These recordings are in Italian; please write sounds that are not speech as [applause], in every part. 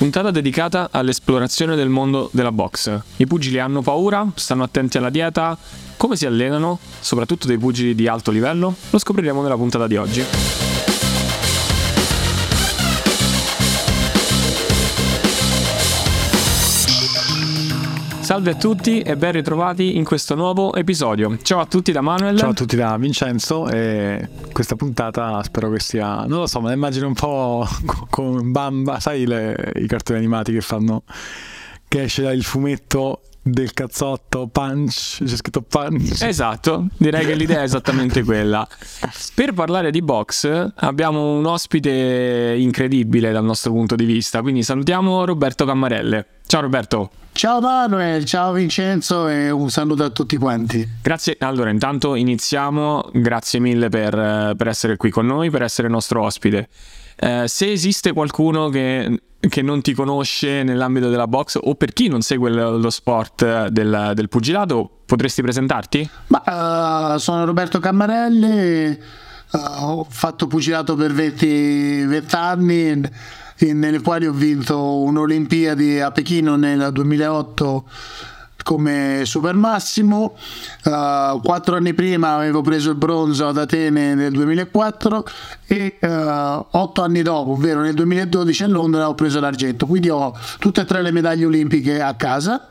puntata dedicata all'esplorazione del mondo della box. I pugili hanno paura, stanno attenti alla dieta, come si allenano, soprattutto dei pugili di alto livello? Lo scopriremo nella puntata di oggi. Salve a tutti e ben ritrovati in questo nuovo episodio. Ciao a tutti da Manuel. Ciao a tutti da Vincenzo e questa puntata spero che sia, non lo so, me la immagino un po' con Bamba, sai le, i cartoni animati che fanno, che esce il fumetto del cazzotto punch c'è scritto punch esatto direi che l'idea è esattamente quella per parlare di box abbiamo un ospite incredibile dal nostro punto di vista quindi salutiamo Roberto Cammarelle ciao Roberto Ciao Manuel, ciao Vincenzo e un saluto a tutti quanti. Grazie, allora intanto iniziamo, grazie mille per, per essere qui con noi, per essere nostro ospite. Eh, se esiste qualcuno che, che, non ti conosce nell'ambito della box o per chi non segue lo, lo sport del, del, pugilato, potresti presentarti? Ma, uh, sono Roberto Cammarelli, uh, ho fatto pugilato per 20, 20 anni nelle quali ho vinto un'Olimpiadi a Pechino nel 2008 come super massimo. Uh, quattro anni prima avevo preso il bronzo ad Atene nel 2004 e uh, otto anni dopo, ovvero nel 2012 a Londra, ho preso l'argento. Quindi ho tutte e tre le medaglie olimpiche a casa.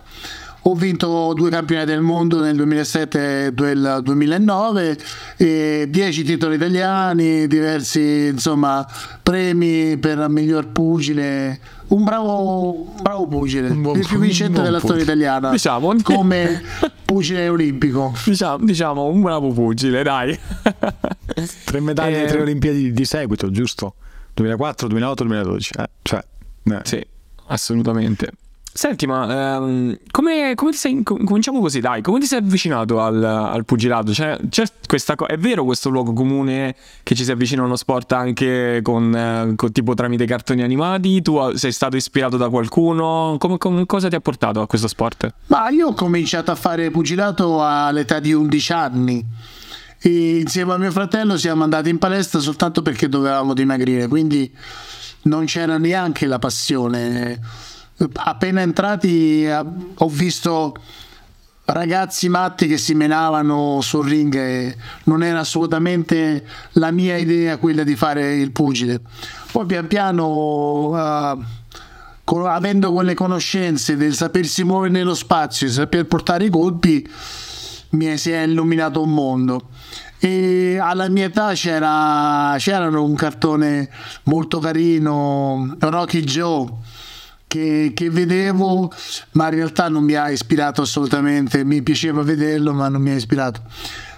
Ho vinto due campionati del mondo nel 2007 e nel 2009, e 10 titoli italiani, diversi insomma, premi per miglior pugile. Un bravo, bravo pugile, buon, il più vincente della storia italiana. Diciamo, come pugile olimpico. Diciamo, diciamo, un bravo pugile, dai. [laughs] tre medaglie, e... tre Olimpiadi di seguito, giusto? 2004, 2008, 2012. Eh, cioè, eh. Sì, assolutamente. Senti, ma um, come, come, ti sei. Cominciamo così, dai. Come ti sei avvicinato al, al pugilato? Cioè, c'è questa co- è vero questo luogo comune che ci si avvicina a uno sport anche con, eh, con tipo tramite cartoni animati? Tu sei stato ispirato da qualcuno? Come, come, cosa ti ha portato a questo sport? Ma io ho cominciato a fare pugilato all'età di 11 anni. E insieme a mio fratello siamo andati in palestra soltanto perché dovevamo dimagrire, quindi non c'era neanche la passione appena entrati eh, ho visto ragazzi matti che si menavano sul ring e non era assolutamente la mia idea quella di fare il pugile. Poi pian piano, uh, avendo quelle conoscenze del sapersi muovere nello spazio e saper portare i colpi, mi si è illuminato un mondo. E alla mia età c'era, c'era un cartone molto carino, Rocky Joe che, che, vedevo, ma in realtà non mi ha ispirato assolutamente. Mi piaceva vederlo, ma non mi ha ispirato.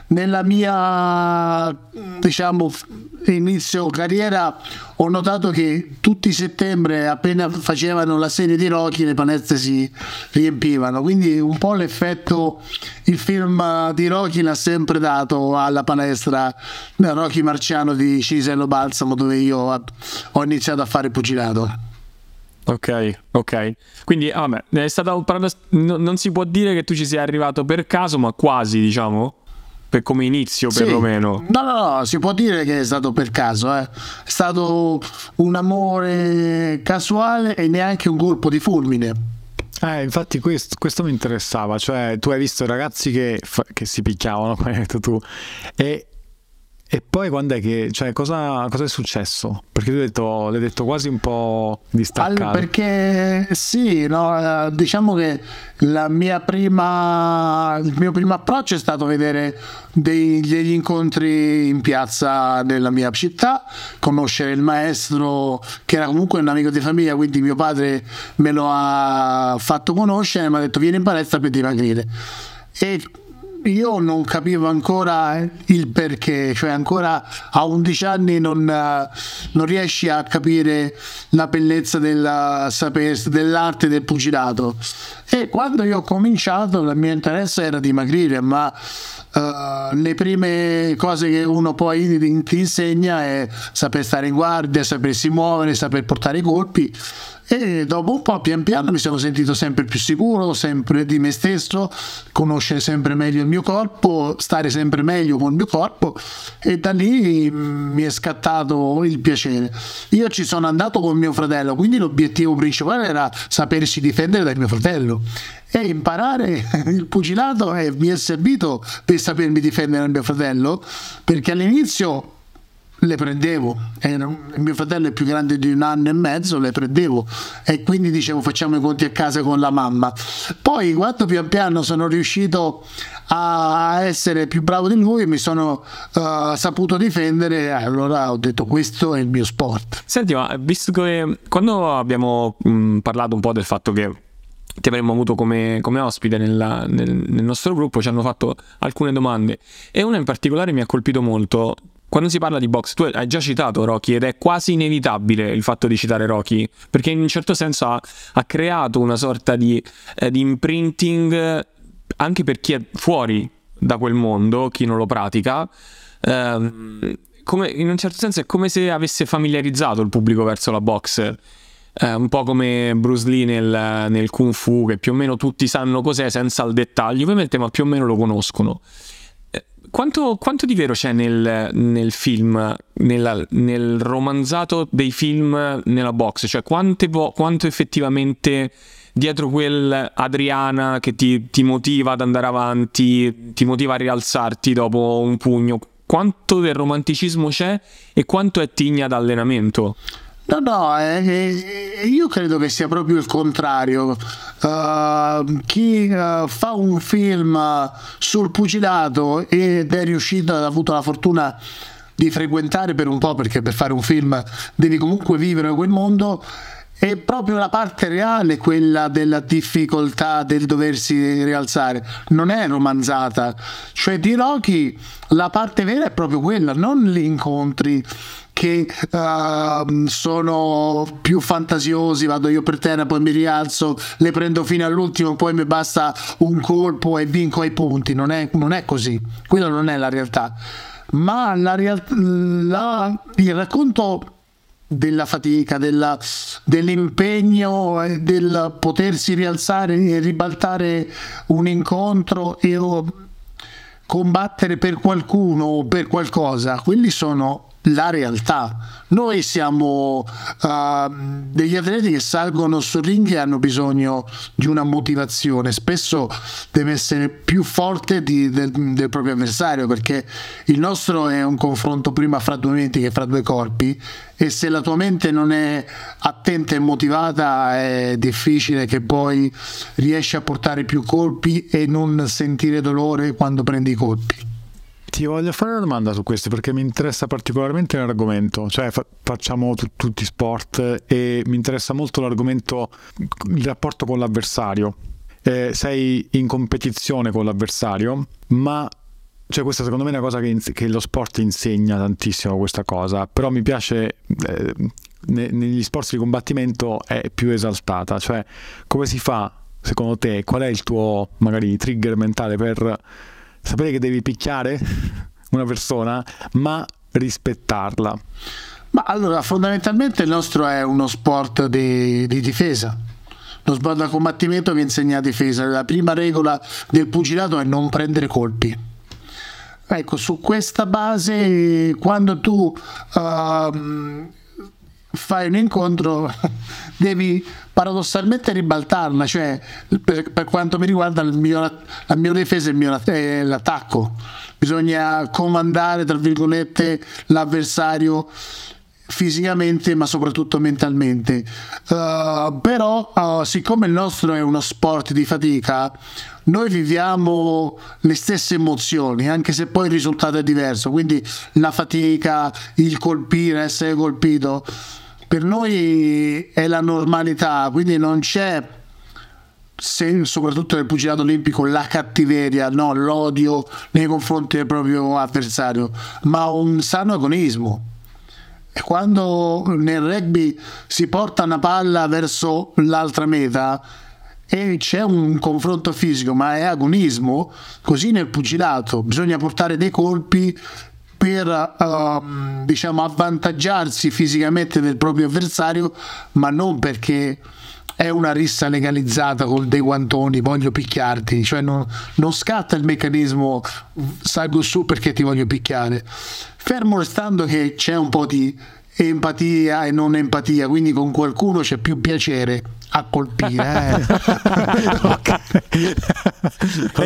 Nella mia diciamo inizio carriera ho notato che tutti i settembre appena facevano la serie di Rocky le palestre si riempivano quindi un po' l'effetto il film di Rocky l'ha sempre dato alla palestra Rocky Marciano di Cinisello Balsamo dove io ho iniziato a fare pugilato Ok, ok. Quindi, ah, vabbè, è stata un paradosso. non si può dire che tu ci sia arrivato per caso, ma quasi, diciamo. Per come inizio, sì. perlomeno. No, no, no, si può dire che è stato per caso. Eh. È stato un amore casuale e neanche un colpo di fulmine. Eh, infatti questo, questo, mi interessava, cioè tu hai visto ragazzi che, che si picchiavano, come hai detto tu, e e poi quando è che, cioè, cosa, cosa è successo? Perché tu hai detto, l'hai detto quasi un po' distaccato. Allora, perché sì, no, eh, diciamo che prima, il mio primo approccio è stato vedere dei, degli incontri in piazza nella mia città, conoscere il maestro che era comunque un amico di famiglia, quindi mio padre me lo ha fatto conoscere mi ha detto vieni in palestra per dimagrire. E io non capivo ancora il perché, cioè ancora a 11 anni non, non riesci a capire la bellezza della, dell'arte del pugilato. E quando io ho cominciato il mio interesse era dimagrire, ma uh, le prime cose che uno poi ti insegna è saper stare in guardia, sapersi muovere, saper portare i colpi e dopo un po' pian piano mi sono sentito sempre più sicuro, sempre di me stesso, conoscere sempre meglio il mio corpo, stare sempre meglio con il mio corpo e da lì mm, mi è scattato il piacere. Io ci sono andato con mio fratello, quindi l'obiettivo principale era sapersi difendere dal mio fratello e imparare [laughs] il pugilato e mi è servito per sapermi difendere dal mio fratello perché all'inizio le prendevo. Era, mio fratello è più grande di un anno e mezzo, le prendevo e quindi dicevo facciamo i conti a casa con la mamma. Poi quando pian piano sono riuscito a essere più bravo di lui, mi sono uh, saputo difendere, allora ho detto questo è il mio sport. Senti, ma visto che quando abbiamo mh, parlato un po' del fatto che ti avremmo avuto come, come ospite nella, nel, nel, nostro gruppo, ci hanno fatto alcune domande e una in particolare mi ha colpito molto. Quando si parla di box, tu hai già citato Rocky ed è quasi inevitabile il fatto di citare Rocky, perché in un certo senso ha, ha creato una sorta di, eh, di imprinting anche per chi è fuori da quel mondo, chi non lo pratica. Eh, come, in un certo senso è come se avesse familiarizzato il pubblico verso la box. Eh, un po' come Bruce Lee nel, nel, Kung Fu, che più o meno tutti sanno cos'è senza il dettaglio, ovviamente, ma più o meno lo conoscono quanto, quanto, di vero c'è nel, nel film, nella, nel romanzato dei film nella box? Cioè, vo- quanto effettivamente dietro quel Adriana che ti, ti, motiva ad andare avanti, ti motiva a rialzarti dopo un pugno, quanto del romanticismo c'è e quanto è tigna d'allenamento? No, no, eh, eh, io credo che sia proprio il contrario. Uh, chi uh, fa un film sul pugilato ed è riuscito, ha avuto la fortuna di frequentare per un po', perché per fare un film devi comunque vivere quel mondo, è proprio la parte reale quella della difficoltà del doversi rialzare, non è romanzata. Cioè di Rocky la parte vera è proprio quella, non gli incontri che uh, sono più fantasiosi, vado io per terra, poi mi rialzo, le prendo fino all'ultimo, poi mi basta un colpo e vinco ai punti. Non è, non è così, quella non è la realtà. Ma la real- la, il racconto della fatica, della, dell'impegno, del potersi rialzare e ribaltare un incontro e combattere per qualcuno o per qualcosa, quelli sono la realtà. Noi siamo uh, degli atleti che salgono sul ring e hanno bisogno di una motivazione, spesso deve essere più forte di, del, del, proprio avversario perché il nostro è un confronto prima fra due menti che fra due corpi e se la tua mente non è attenta e motivata è difficile che poi riesci a portare più colpi e non sentire dolore quando prendi i colpi. Ti voglio fare una domanda su questo perché mi interessa particolarmente l'argomento, cioè fa- facciamo t- tutti sport e mi interessa molto l'argomento, il rapporto con l'avversario. Eh, sei in competizione con l'avversario, ma cioè questa secondo me è una cosa che, in- che lo sport insegna tantissimo questa cosa, però mi piace eh, ne- negli sport di combattimento è più esaltata, cioè come si fa secondo te, qual è il tuo magari trigger mentale per sapere che devi picchiare una persona, ma rispettarla. Ma allora, fondamentalmente il nostro è uno sport di, di difesa. Lo sport da combattimento vi insegna a difesa. La prima regola del pugilato è non prendere colpi. Ecco, su questa base, quando tu uh, fai un incontro [laughs] devi paradossalmente ribaltarla cioè per, per quanto mi riguarda mio, la mia difesa mio, è l'attacco. Bisogna comandare tra virgolette l'avversario fisicamente ma soprattutto mentalmente. Uh, però uh, siccome il nostro è uno sport di fatica noi viviamo le stesse emozioni anche se poi il risultato è diverso. Quindi la fatica il colpire essere colpito per noi è la normalità, quindi non c'è, se, soprattutto nel pugilato olimpico, la cattiveria, no, l'odio nei confronti del proprio avversario, ma un sano agonismo. E quando nel rugby si porta una palla verso l'altra meta e c'è un confronto fisico, ma è agonismo, così nel pugilato bisogna portare dei colpi per uh, diciamo avvantaggiarsi fisicamente del proprio avversario, ma non perché è una rissa legalizzata con dei guantoni, voglio picchiarti, cioè non, non scatta il meccanismo salgo su perché ti voglio picchiare. Fermo restando che c'è un po' di empatia e non empatia, quindi con qualcuno c'è più piacere a colpire. Eh. [laughs] okay.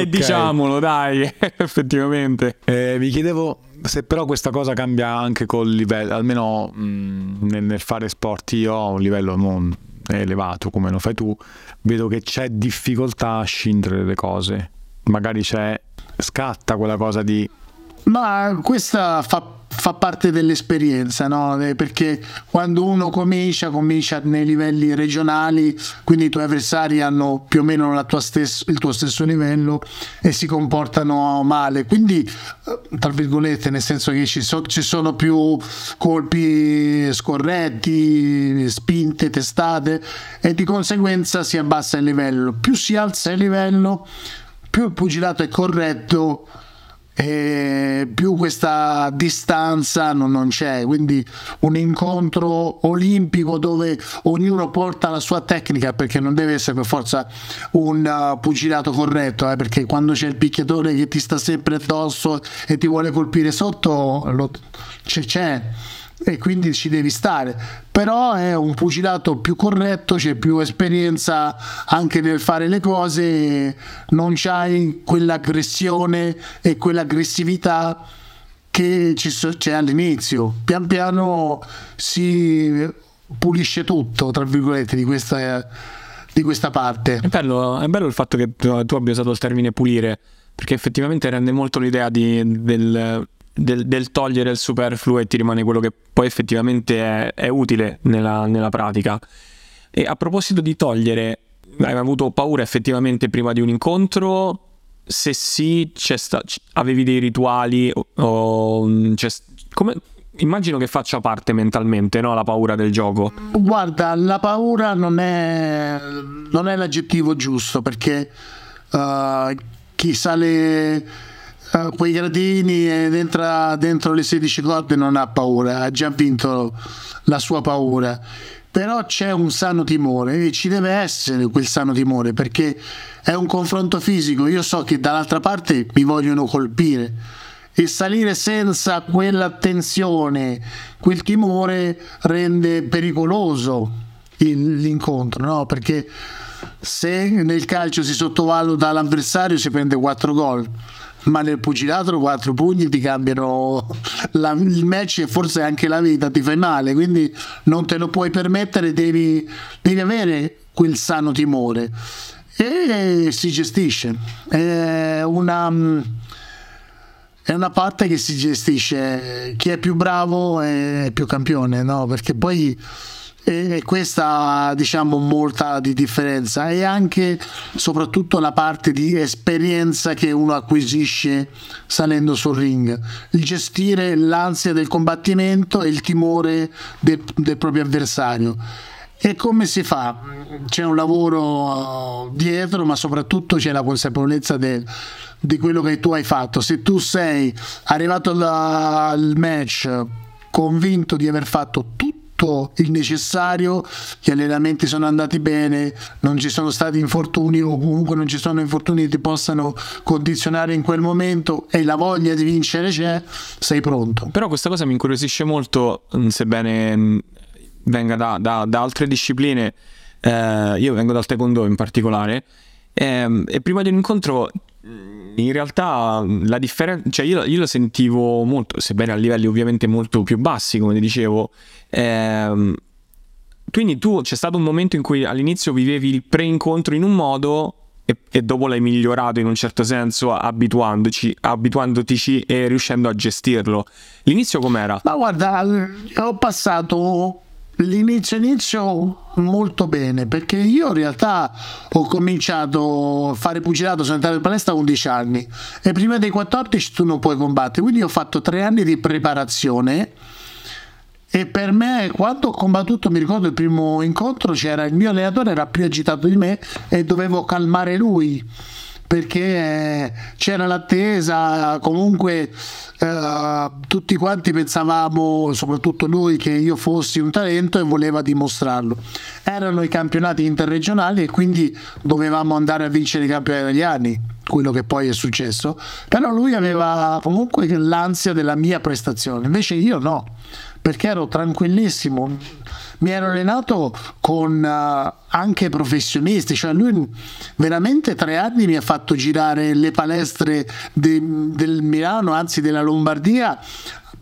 E diciamolo, dai, [laughs] effettivamente. Eh, mi chiedevo se però questa cosa cambia anche col livello, almeno mh, mm, nel, nel, fare sport io ho un livello non elevato come lo fai tu, vedo che c'è difficoltà a scindere le cose. Magari c'è, scatta quella cosa di... Ma questa fa fa parte dell'esperienza, no? Eh, perché quando uno comincia, comincia nei livelli regionali, quindi i tuoi avversari hanno più o meno stesso, il tuo stesso livello e si comportano male. Quindi, eh, tra virgolette, nel senso che ci, so, ci sono più colpi scorretti, spinte, testate e di conseguenza si abbassa il livello. Più si alza il livello, più il pugilato è corretto e più questa distanza non, non, c'è quindi un incontro olimpico dove ognuno porta la sua tecnica perché non deve essere per forza un uh, pugilato corretto eh, perché quando c'è il picchiatore che ti sta sempre addosso e ti vuole colpire sotto lo, c'è, c'è e quindi ci devi stare. Però è un pugilato più corretto, c'è più esperienza anche nel fare le cose, non c'hai quell'aggressione e quell'aggressività che c'è all'inizio. Pian piano si pulisce tutto, tra virgolette, di questa, di questa parte. È bello, è bello il fatto che tu, abbia usato il termine pulire, perché effettivamente rende molto l'idea di, del del, del, togliere il superfluo e ti rimane quello che poi effettivamente è, è utile nella, nella, pratica. E a proposito di togliere, hai avuto paura effettivamente prima di un incontro? Se sì, sta, avevi dei rituali o, o come, immagino che faccia parte mentalmente, no? La paura del gioco. Guarda, la paura non è, non è l'aggettivo giusto perché uh, chi sale uh, quei gradini ed entra dentro le 16 corde non ha paura, ha già vinto la sua paura. Però c'è un sano timore e ci deve essere quel sano timore perché è un confronto fisico. Io so che dall'altra parte mi vogliono colpire e salire senza quella tensione, quel timore rende pericoloso l'incontro, no? Perché se nel calcio si sottovaluta l'avversario si prende 4 gol ma nel pugilato quattro pugni ti cambiano la, il match e forse anche la vita, ti fai male, quindi non te lo puoi permettere, devi, devi avere quel sano timore e si gestisce. È una, è una parte che si gestisce, chi è più bravo è più campione, no? perché poi e questa diciamo molta di differenza e anche soprattutto la parte di esperienza che uno acquisisce salendo sul ring il gestire l'ansia del combattimento e il timore del, del proprio avversario e come si fa? C'è un lavoro dietro, ma soprattutto c'è la consapevolezza del, di quello che tu hai fatto. Se tu sei arrivato al match convinto di aver fatto tutto tutto il necessario, gli allenamenti sono andati bene, non ci sono stati infortuni o comunque non ci sono infortuni che ti possano condizionare in quel momento e la voglia di vincere c'è, sei pronto. Però questa cosa mi incuriosisce molto, mm, sebbene mm, venga da, da, da altre discipline, eh, io vengo dal taekwondo in particolare, eh, e prima di un incontro in realtà la differenza, cioè io, io, lo sentivo molto, sebbene a livelli ovviamente molto più bassi, come ti dicevo. Ehm, quindi tu c'è stato un momento in cui all'inizio vivevi il pre-incontro in un modo e, e dopo l'hai migliorato in un certo senso abituandoci, abituandotici e riuscendo a gestirlo. L'inizio com'era? Ma guarda, ho passato L'inizio inizio molto bene perché io in realtà ho cominciato a fare pugilato, sono entrato in palestra a 11 anni. E prima dei 14 tu non puoi combattere, quindi ho fatto tre anni di preparazione. E per me quando ho combattuto mi ricordo il primo incontro c'era il mio allenatore era più agitato di me e dovevo calmare lui perché c'era l'attesa, comunque eh, tutti quanti pensavamo, soprattutto noi, che io fossi un talento e voleva dimostrarlo. Erano i campionati interregionali e quindi dovevamo andare a vincere i campionati italiani, quello che poi è successo, però lui aveva comunque l'ansia della mia prestazione, invece io no, perché ero tranquillissimo mi ero allenato con uh, anche professionisti, cioè lui veramente tre anni mi ha fatto girare le palestre de, del Milano, anzi della Lombardia,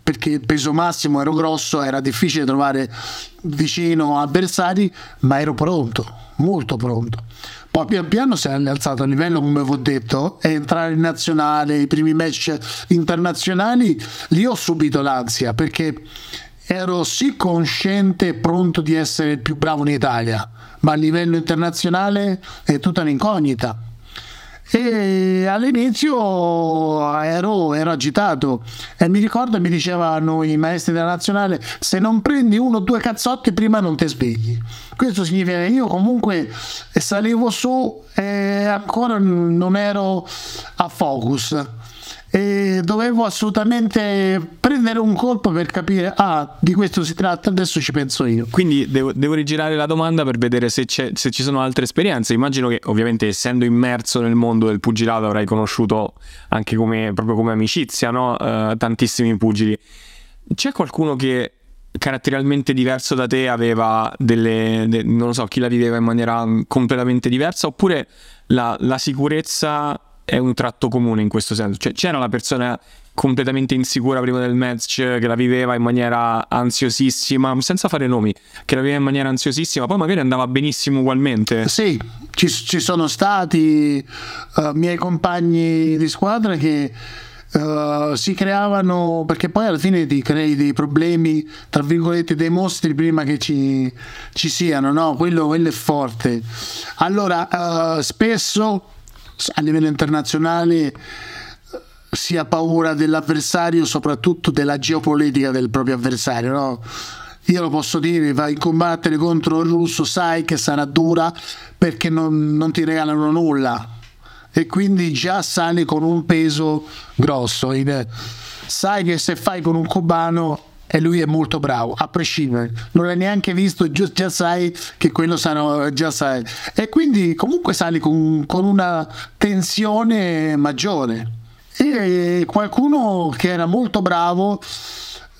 perché il peso massimo ero grosso, era difficile trovare vicino avversari, ma ero pronto, molto pronto. Poi pian piano si è alzato a livello, come vi ho detto, e entrare in nazionale, i primi match internazionali, lì ho subito l'ansia perché ero sì cosciente e pronto di essere il più bravo in Italia, ma a livello internazionale è tutta un'incognita. E all'inizio ero, ero, agitato e mi ricordo mi dicevano i maestri della nazionale se non prendi uno o due cazzotti prima non ti svegli questo significa che io comunque salivo su e ancora non ero a focus e dovevo assolutamente prendere un colpo per capire, ah, di questo si tratta, adesso ci penso io. Quindi devo, devo rigirare la domanda per vedere se, se, ci sono altre esperienze. Immagino che ovviamente essendo immerso nel mondo del pugilato avrai conosciuto anche come, proprio come amicizia, no? uh, tantissimi pugili. C'è qualcuno che caratterialmente diverso da te aveva delle, de, non so, chi la viveva in maniera completamente diversa oppure la, la sicurezza è un tratto comune in questo senso. Cioè, c'era la persona completamente insicura prima del match, che la viveva in maniera ansiosissima, senza fare nomi, che la viveva in maniera ansiosissima, poi magari andava benissimo ugualmente. Sì, ci, ci sono stati uh, miei compagni di squadra che uh, si creavano, perché poi alla fine ti crei dei problemi, tra virgolette, dei mostri prima che ci, ci siano, no? Quello, quello è forte. Allora, uh, spesso a livello internazionale si ha paura dell'avversario, soprattutto della geopolitica del proprio avversario. No? Io lo posso dire, vai a combattere contro il russo, sai che sarà dura perché non, non ti regalano nulla e quindi già sali con un peso grosso. Sai che se fai con un cubano e lui è molto bravo, a prescindere. Non l'hai neanche visto, già sai che quello sarà, già sai. E quindi comunque sali con, con una tensione maggiore. E qualcuno che era molto bravo,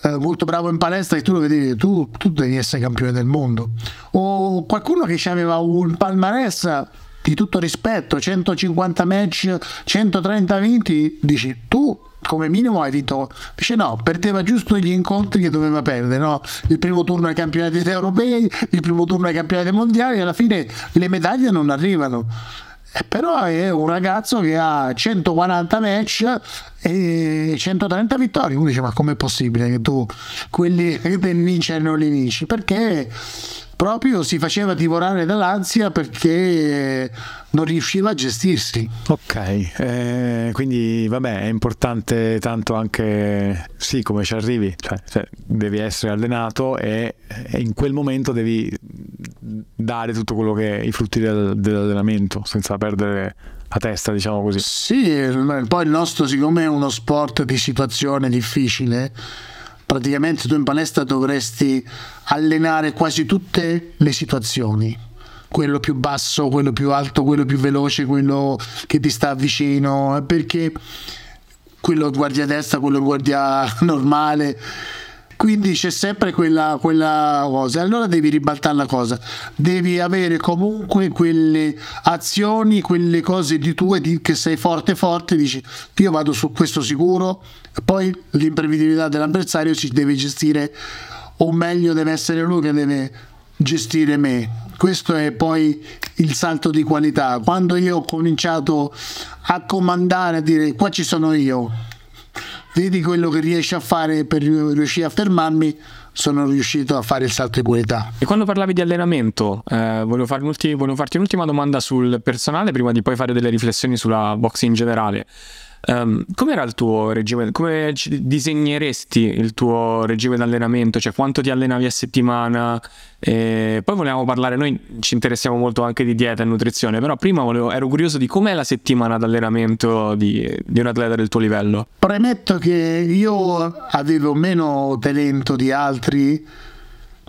eh, molto bravo in palestra, e tu lo vedevi, tu, tu devi essere campione del mondo. O qualcuno che aveva un palmarès di tutto rispetto, 150 match, 130 vinti, dici tu come minimo vinto. Invece no, perdeva giusto gli incontri che doveva perdere, no? Il primo turno ai campionati europei, il primo turno ai campionati mondiali, alla fine le medaglie non arrivano. Eh, però è un ragazzo che ha 140 match e 130 vittorie. Uno dice: Ma com'è possibile che tu quelli che vinci non li vinci? Perché proprio si faceva divorare dall'ansia perché non riusciva a gestirsi. Ok, eh, quindi vabbè è importante tanto anche sì come ci arrivi, cioè, cioè devi essere allenato e, e, in quel momento devi dare tutto quello che è i frutti del, dell'allenamento senza perdere la testa diciamo così. Sì, poi il nostro siccome è uno sport di situazione difficile praticamente tu in palestra dovresti allenare quasi tutte le situazioni quello più basso, quello più alto, quello più veloce, quello che ti sta vicino, perché quello guardia destra, quello guardia [laughs] normale. Quindi c'è sempre quella, quella cosa. Allora devi ribaltare la cosa. Devi avere comunque quelle azioni, quelle cose di tue di, che sei forte forte, dici io vado su questo sicuro, poi l'imprevedibilità dell'avversario si deve gestire o meglio deve essere lui che deve gestire me. Questo è poi il salto di qualità. Quando io ho cominciato a comandare, a dire qua ci sono io, vedi quello che riesci a fare per riuscire a fermarmi, sono riuscito a fare il salto di qualità. E quando parlavi di allenamento, eh, volevo, volevo, farti un'ultima domanda sul personale prima di poi fare delle riflessioni sulla box in generale. Um, com'era il tuo regime? Come disegneresti il tuo regime d'allenamento? Cioè quanto ti allenavi a settimana? E poi volevamo parlare, noi ci interessiamo molto anche di dieta e nutrizione, però prima volevo, ero curioso di com'è la settimana d'allenamento di, di un atleta del tuo livello. Premetto che io avevo meno talento di altri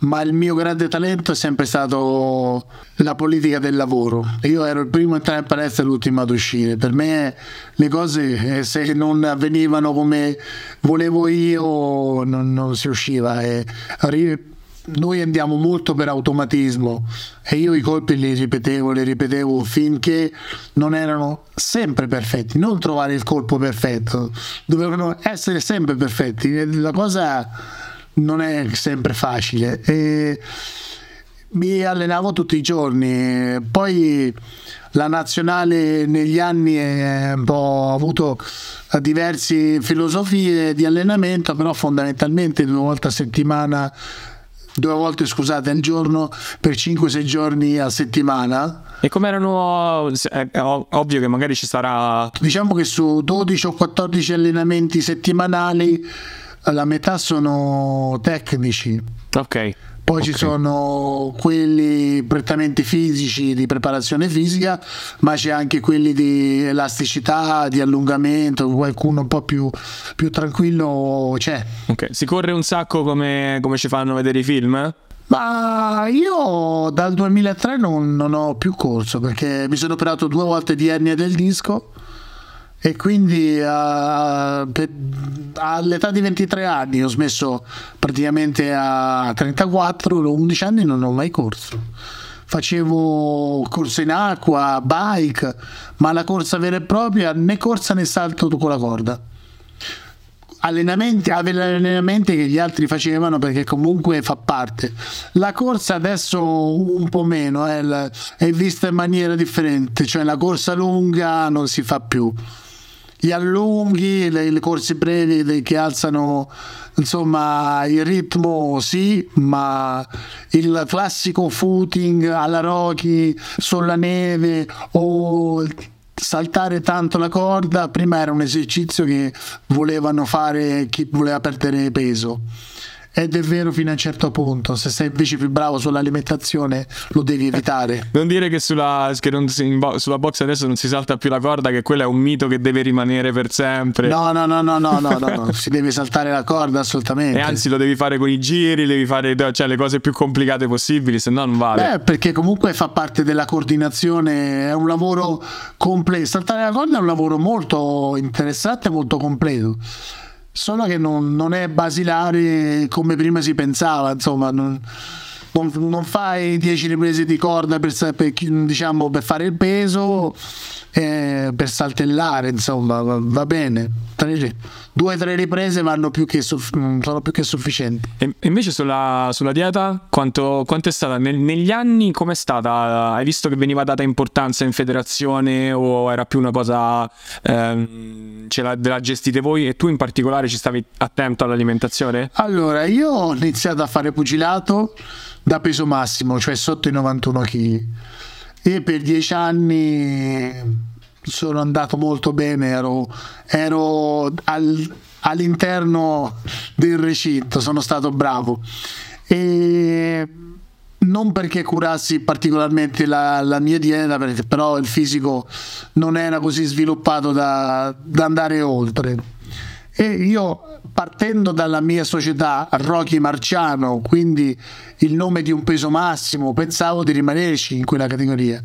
ma il mio grande talento è sempre stato la politica del lavoro. Io ero il primo a entrare in palestra e l'ultimo ad uscire. Per me le cose, eh, se non avvenivano come volevo io, non, non si usciva. E noi andiamo molto per automatismo e io i colpi li ripetevo, li ripetevo finché non erano sempre perfetti. Non trovare il colpo perfetto, dovevano essere sempre perfetti. La cosa non è sempre facile. E mi allenavo tutti i giorni, poi la nazionale negli anni è un po' avuto diverse filosofie di allenamento, però fondamentalmente due volte a settimana, due volte scusate al giorno per 5-6 giorni a settimana. E come erano, è ovvio che magari ci sarà... Diciamo che su 12 o 14 allenamenti settimanali la metà sono tecnici. Ok. Poi okay. ci sono quelli prettamente fisici di preparazione fisica, ma c'è anche quelli di elasticità, di allungamento, qualcuno un po' più, più tranquillo c'è. Ok, si corre un sacco come, come ci fanno vedere i film? Ma io dal 2003 non, non ho più corso perché mi sono operato due volte di ernia del disco e quindi uh, all'età di 23 anni ho smesso praticamente a 34, 11 anni non ho mai corso. Facevo corsa in acqua, bike, ma la corsa vera e propria né corsa né salto con la corda. Allenamenti, allenamenti che gli altri facevano perché comunque fa parte. La corsa adesso un po' meno eh, è vista in maniera differente, cioè la corsa lunga non si fa più gli allunghi, le, le corse brevi che alzano insomma il ritmo sì, ma il classico footing alla Rocky sulla neve o saltare tanto la corda prima era un esercizio che volevano fare chi voleva perdere peso ed è vero fino a un certo punto. Se sei invece più bravo sull'alimentazione, lo devi evitare. Non dire che, sulla, che non si, sulla box adesso non si salta più la corda, che quello è un mito che deve rimanere per sempre. No, no, no, no, no, no, no, no. si deve saltare la corda assolutamente. E anzi, lo devi fare con i giri, devi fare cioè, le cose più complicate possibili, se no non vale. Beh, perché comunque fa parte della coordinazione, è un lavoro completo. Saltare la corda è un lavoro molto interessante e molto completo solo che non, non, è basilare come prima si pensava, insomma, non, non, non fai 10 riprese di corda per, per, diciamo, per fare il peso, eh, per saltellare, insomma, va, bene. Due o tre riprese vanno più che sono più che sufficienti. E invece sulla, sulla dieta, quanto, quanto, è stata? Nel, negli anni com'è stata? Hai visto che veniva data importanza in federazione o era più una cosa ehm, ce la, la gestite voi e tu in particolare ci stavi attento all'alimentazione? Allora, io ho iniziato a fare pugilato da peso massimo, cioè sotto i 91 kg e per dieci anni sono andato molto bene, ero, ero al, all'interno del recinto, sono stato bravo. E non perché curassi particolarmente la, la mia dieta, però il fisico non era così sviluppato da, da andare oltre. E io partendo dalla mia società Rocky Marciano, quindi il nome di un peso massimo, pensavo di rimanerci in quella categoria.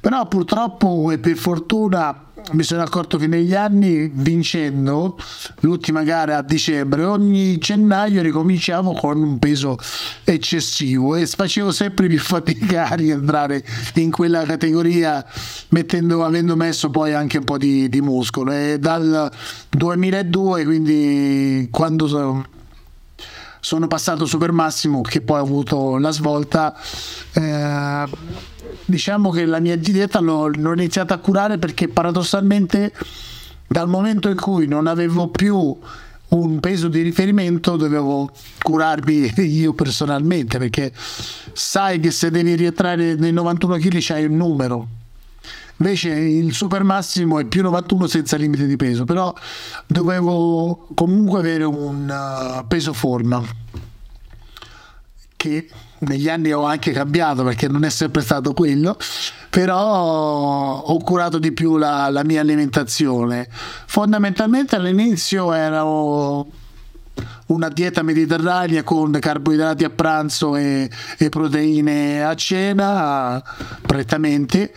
Però purtroppo e per fortuna mi sono accorto che negli anni vincendo l'ultima gara a dicembre ogni gennaio ricominciavo con un peso eccessivo e facevo sempre più fatica a rientrare in quella categoria mettendo, avendo messo poi anche un po' di, di muscolo. E dal 2002 quindi quando sono sono passato super massimo che poi ho avuto la svolta. Eh, diciamo che la mia dieta l'ho, l'ho iniziata a curare perché paradossalmente dal momento in cui non avevo più un peso di riferimento dovevo curarmi [laughs] io personalmente perché sai che se devi rientrare nei 91 kg c'hai un numero Invece il super massimo è più 91 senza limite di peso, però dovevo comunque avere un uh, peso forma che negli anni ho anche cambiato perché non è sempre stato quello, però ho curato di più la, la mia alimentazione. Fondamentalmente all'inizio ero una dieta mediterranea con carboidrati a pranzo e, e proteine a cena, prettamente.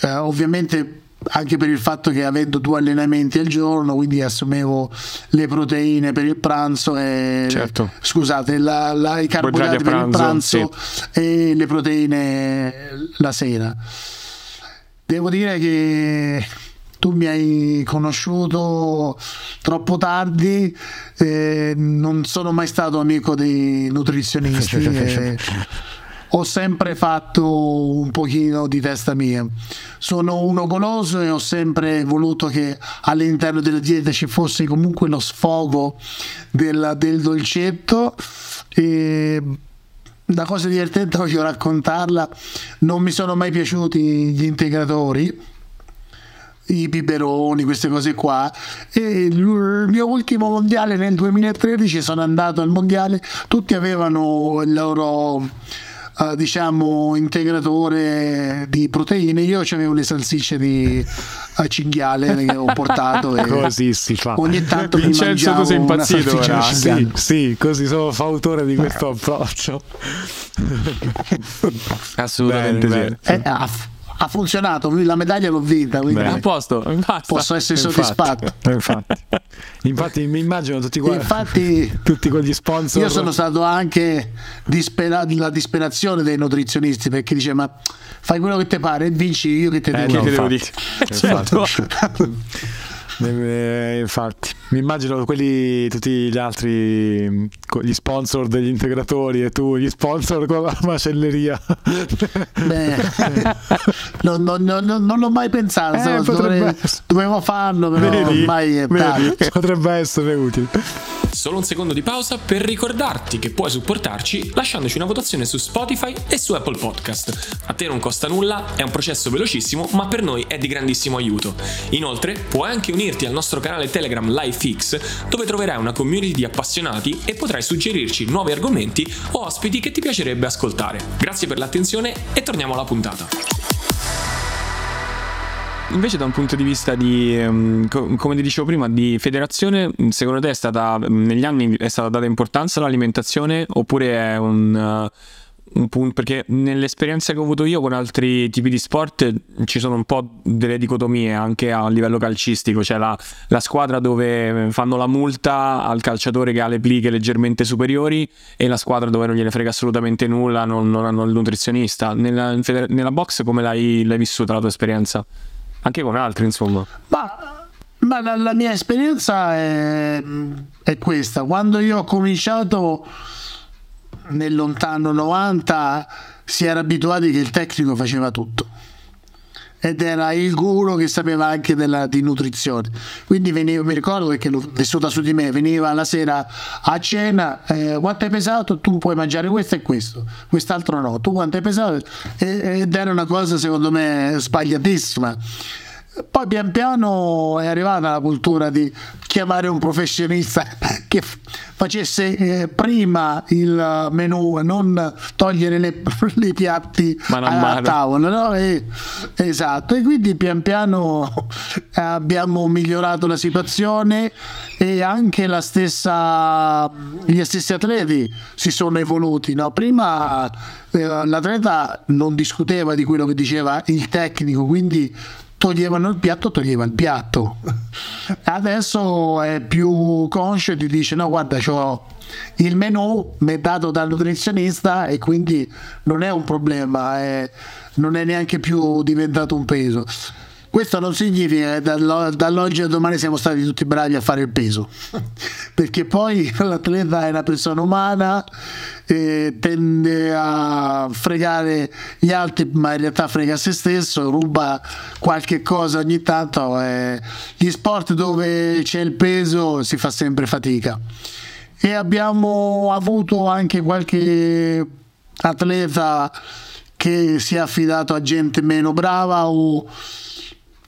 Eh, ovviamente anche per il fatto che avendo due allenamenti al giorno, quindi assumevo le proteine per il pranzo e certo. scusate, la, la, i carboidrati per pranzo, il pranzo sì. e le proteine la sera. Devo dire che tu mi hai conosciuto troppo tardi, eh, non sono mai stato amico dei nutrizionisti. e, ho sempre fatto un pochino di testa mia. Sono uno goloso e ho sempre voluto che all'interno della dieta ci fosse comunque lo sfogo del, del dolcetto. E la cosa divertente voglio raccontarla, non mi sono mai piaciuti gli integratori i biberoni, queste cose qua. E il mio ultimo mondiale nel 2013 sono andato al mondiale, tutti avevano il loro uh, diciamo integratore di proteine. Io avevo le salsicce di uh, cinghiale che ho portato e [laughs] così si fa. ogni tanto Vincenzo tu sei impazzito sì, sì, così sono fautore di questo approccio. [laughs] Assolutamente bene, bene. Eh, ha funzionato, la medaglia l'ho vinta, quindi a posto, basta. posso essere infatti, soddisfatto. Infatti. infatti mi immagino tutti, qua, infatti, tutti quegli sponsor. Io sono stato anche disperato, la disperazione dei nutrizionisti perché dice ma fai quello che ti pare e vinci io che ti eh. No, che devo dire? [laughs] Certo. [laughs] Infatti, mi immagino quelli, tutti gli altri, gli sponsor degli integratori e tu gli sponsor con la macelleria. Beh, non, non, non, non, l'ho mai pensato, eh, dovrei, dovevo farlo, però vedi, ormai è vedi, [laughs] Potrebbe essere utile. Solo un secondo di pausa per ricordarti che puoi supportarci lasciandoci una votazione su Spotify e su Apple Podcast. A te non costa nulla, è un processo velocissimo, ma per noi è di grandissimo aiuto. Inoltre, puoi anche unirti al nostro canale Telegram LifeX, dove troverai una community di appassionati e potrai suggerirci nuovi argomenti o ospiti che ti piacerebbe ascoltare. Grazie per l'attenzione e torniamo alla puntata. Invece da un punto di vista di, co- come ti dicevo prima, di federazione, secondo te è stata, negli anni è stata data importanza all'alimentazione oppure è un... Un punto, perché nell'esperienza che ho avuto io con altri tipi di sport ci sono un po' delle dicotomie anche a livello calcistico, c'è la, la squadra dove fanno la multa al calciatore che ha le pliche leggermente superiori e la squadra dove non gliene frega assolutamente nulla, non, non hanno il nutrizionista. Nella, nella box come l'hai, l'hai vissuta la tua esperienza? Anche con altri, insomma. Ma, ma la, la, mia esperienza è, è, questa. Quando io ho cominciato nel lontano 90 si era abituati che il tecnico faceva tutto ed era il guru che sapeva anche della, di nutrizione. Quindi veniva, mi ricordo perché l'ho vissuta su di me, veniva la sera a cena, eh, quanto hai pesato? Tu puoi mangiare questo e questo, quest'altro no, tu quanto hai pesato? ed era una cosa secondo me sbagliatissima poi pian piano è arrivata la cultura di chiamare un professionista che facesse eh, prima il menù e non togliere le, [laughs] i piatti a tavola. No? E, esatto, e quindi pian piano [laughs] abbiamo migliorato la situazione e anche la stessa, gli stessi atleti si sono evoluti. No? Prima eh, l'atleta non discuteva di quello che diceva il tecnico, quindi toglievano il piatto, toglieva il piatto. [laughs] Adesso è più conscio e ti dice no guarda ho il menù mi è dato dal nutrizionista e quindi non è un problema, è, non è neanche più diventato un peso. Questo non significa che dall'oggi al domani siamo stati tutti bravi a fare il peso, [laughs] perché poi [laughs] l'atleta è una persona umana, eh, tende a fregare gli altri, ma in realtà frega se stesso, ruba qualche cosa ogni tanto. Eh. Gli sport dove c'è il peso si fa sempre fatica. E abbiamo avuto anche qualche atleta che si è affidato a gente meno brava o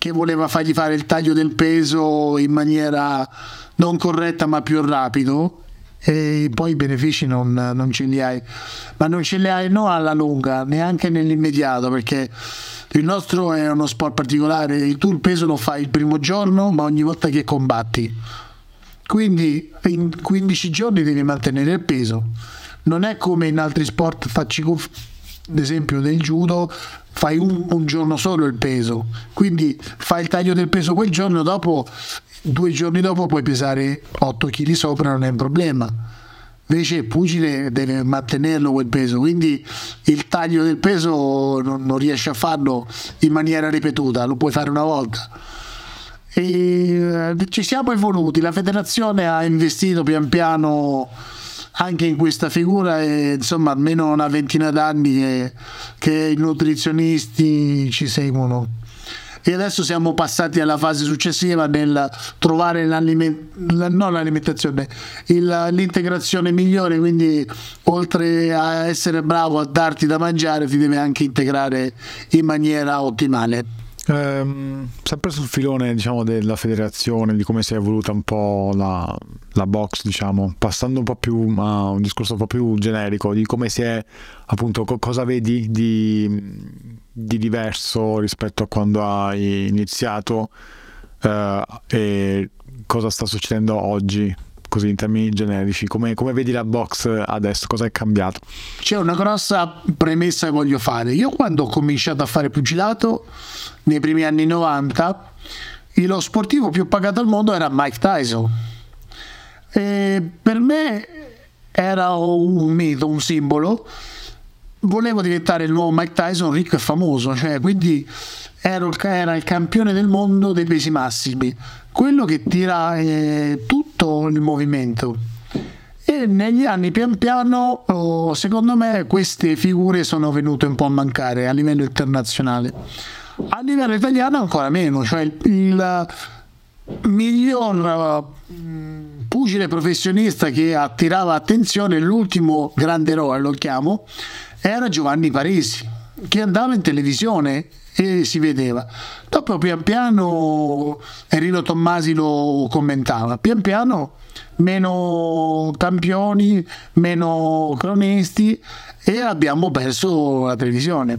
che voleva fargli fare il taglio del peso in maniera non corretta ma più rapido. E poi i benefici non, non ce li hai. Ma non ce li hai non alla lunga neanche nell'immediato perché il nostro è uno sport particolare. Tu il peso lo fai il primo giorno ma ogni volta che combatti. Quindi in 15 giorni devi mantenere il peso. Non è come in altri sport facci ad esempio del judo fai un, un, giorno solo il peso. Quindi fai il taglio del peso quel giorno dopo due giorni dopo puoi pesare 8 kg sopra non è un problema. Invece il pugile deve mantenerlo quel peso quindi il taglio del peso non, non riesce a farlo in maniera ripetuta lo puoi fare una volta. E eh, ci siamo evoluti la federazione ha investito pian piano anche in questa figura e insomma almeno una ventina d'anni che, che i nutrizionisti ci seguono e adesso siamo passati alla fase successiva nel trovare l'aliment- non l'alimentazione, il, l'integrazione migliore, quindi oltre a essere bravo a darti da mangiare ti deve anche integrare in maniera ottimale. Ehm, sempre sul filone diciamo, della federazione, di come si è evoluta un po' la, la, box, diciamo, passando un po' più a un discorso un po' più generico di come si è appunto co- cosa vedi di, di, diverso rispetto a quando hai iniziato eh, e cosa sta succedendo oggi così in termini generici, come, come, vedi la box adesso, cosa è cambiato? C'è una grossa premessa che voglio fare. Io quando ho cominciato a fare pugilato nei primi anni 90, lo sportivo più pagato al mondo era Mike Tyson. E per me era un mito, un simbolo. Volevo diventare il nuovo Mike Tyson ricco e famoso, cioè, quindi era il campione del mondo dei pesi massimi, quello che tira eh, tutto il movimento. E negli anni pian piano, oh, secondo me, queste figure sono venute un po' a mancare a livello internazionale. A livello italiano ancora meno, cioè il, il miglior uh, pugile professionista che attirava attenzione, l'ultimo grande eroe lo chiamo, era Giovanni Parisi, che andava in televisione e si vedeva. Dopo pian piano Enrico Tommasi lo commentava, pian piano meno campioni, meno cronisti e abbiamo perso la televisione.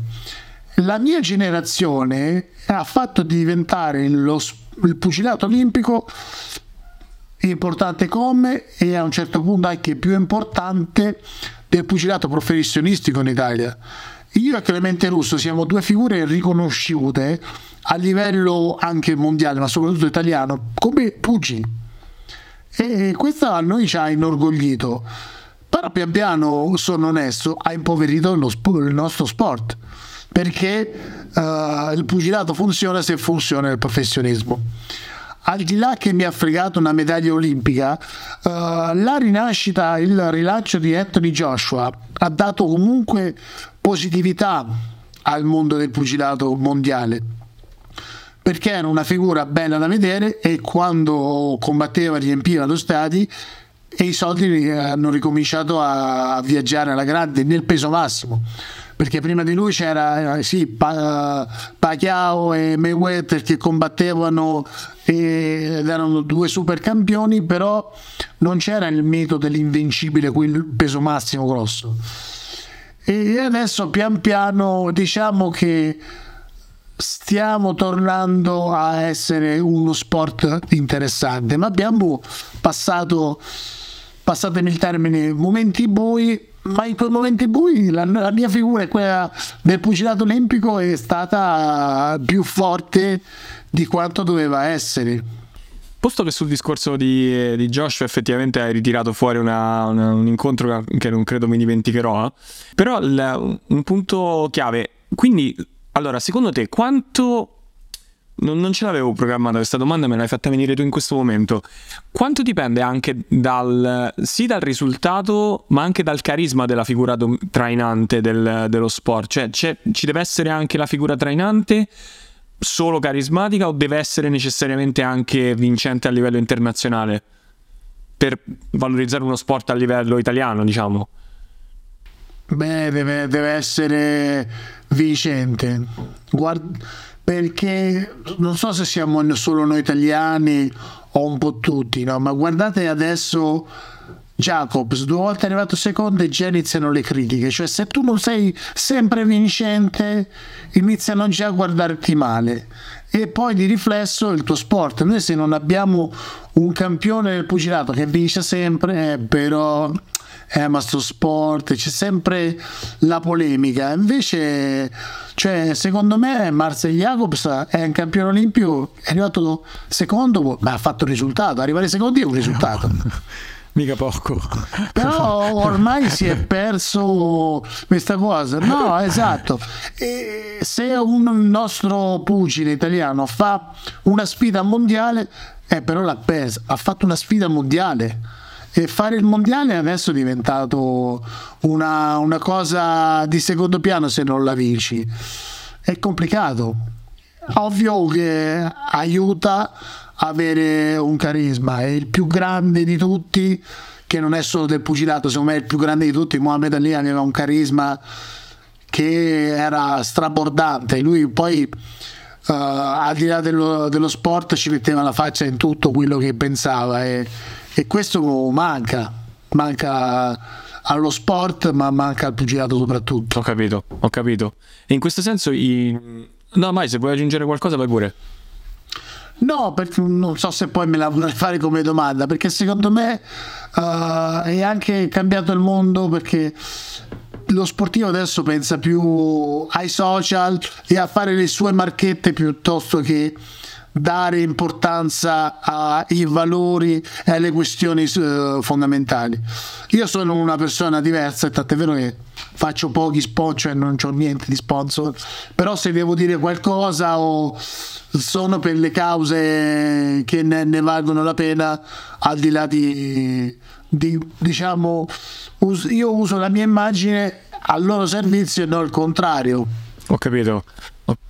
La mia generazione ha fatto diventare lo, il pugilato olimpico importante come e a un certo punto anche più importante del pugilato professionistico in Italia io e Clemente Russo siamo due figure riconosciute a livello anche mondiale, ma soprattutto italiano, come pugili. E questo a noi ci ha inorgoglito. Però pian piano, sono onesto, ha impoverito lo, il nostro sport. Perché uh, il pugilato funziona se funziona il professionismo al di là che mi ha fregato una medaglia olimpica, uh, la rinascita, il rilancio di Anthony Joshua ha dato comunque positività al mondo del pugilato mondiale perché era una figura bella da vedere e quando combatteva riempiva lo stadio e i soldi hanno ricominciato a viaggiare alla grande nel peso massimo perché prima di lui c'era eh, sì, pa- Pacquiao e Mayweather che combattevano ed erano due super campioni però non c'era il mito dell'invincibile quel peso massimo grosso. E adesso pian piano diciamo che stiamo tornando a essere uno sport interessante ma abbiamo passato passatemi il termine momenti bui ma in quei momenti bui la, la, mia figura, quella del pugilato olimpico, è stata più forte di quanto doveva essere. Posto che sul discorso di, di Josh effettivamente hai ritirato fuori una, una, un incontro che non credo mi dimenticherò, eh? però il, un punto chiave, quindi allora secondo te quanto non, non, ce l'avevo programmata questa domanda, me l'hai fatta venire tu in questo momento. Quanto dipende anche dal, sì dal risultato, ma anche dal carisma della figura do, trainante del, dello sport? Cioè, ci deve essere anche la figura trainante solo carismatica o deve essere necessariamente anche vincente a livello internazionale per valorizzare uno sport a livello italiano, diciamo? Beh, deve, deve essere vincente. Guarda perché non so se siamo solo noi italiani o un po' tutti, no? ma guardate adesso Jacobs due volte arrivato secondo e già iniziano le critiche, cioè se tu non sei sempre vincente iniziano già a guardarti male e poi di riflesso il tuo sport. Noi se non abbiamo un campione del pugilato che vince sempre, eh, però eh, ma sto sport, c'è sempre la polemica. Invece, cioè, secondo me, Marcel Jacobs è un campione olimpico, è arrivato secondo, ma ha fatto il risultato. Arrivare secondo è un risultato. [laughs] Mica poco. Però [laughs] ormai si è perso questa cosa. No, esatto. E se un nostro pugile italiano fa una sfida mondiale, eh, però l'ha persa, ha fatto una sfida mondiale. E fare il mondiale adesso è diventato una, una cosa di secondo piano se non la vinci. È complicato. Ovvio che aiuta avere un carisma. È il più grande di tutti, che non è solo del pugilato, secondo me è il più grande di tutti. Mohamed Ali aveva un carisma che era strabordante. Lui poi, uh, al di là dello, dello, sport, ci metteva la faccia in tutto quello che pensava e, e questo manca. Manca allo sport, ma manca al pugilato soprattutto. Ho capito, ho capito. E in questo senso, i... no, mai se vuoi aggiungere qualcosa, vai pure. No, perché non so se poi me la vorrei fare come domanda, perché secondo me uh, è anche cambiato il mondo perché lo sportivo adesso pensa più ai social e a fare le sue marchette piuttosto che dare importanza ai valori e alle questioni uh, fondamentali. Io sono una persona diversa, tant'è vero che faccio pochi sponsor, cioè non ho niente di sponsor, però se devo dire qualcosa o sono per le cause che ne, ne valgono la pena, al di là di, di diciamo, us- io uso la mia immagine al loro servizio e non il contrario. Ho capito.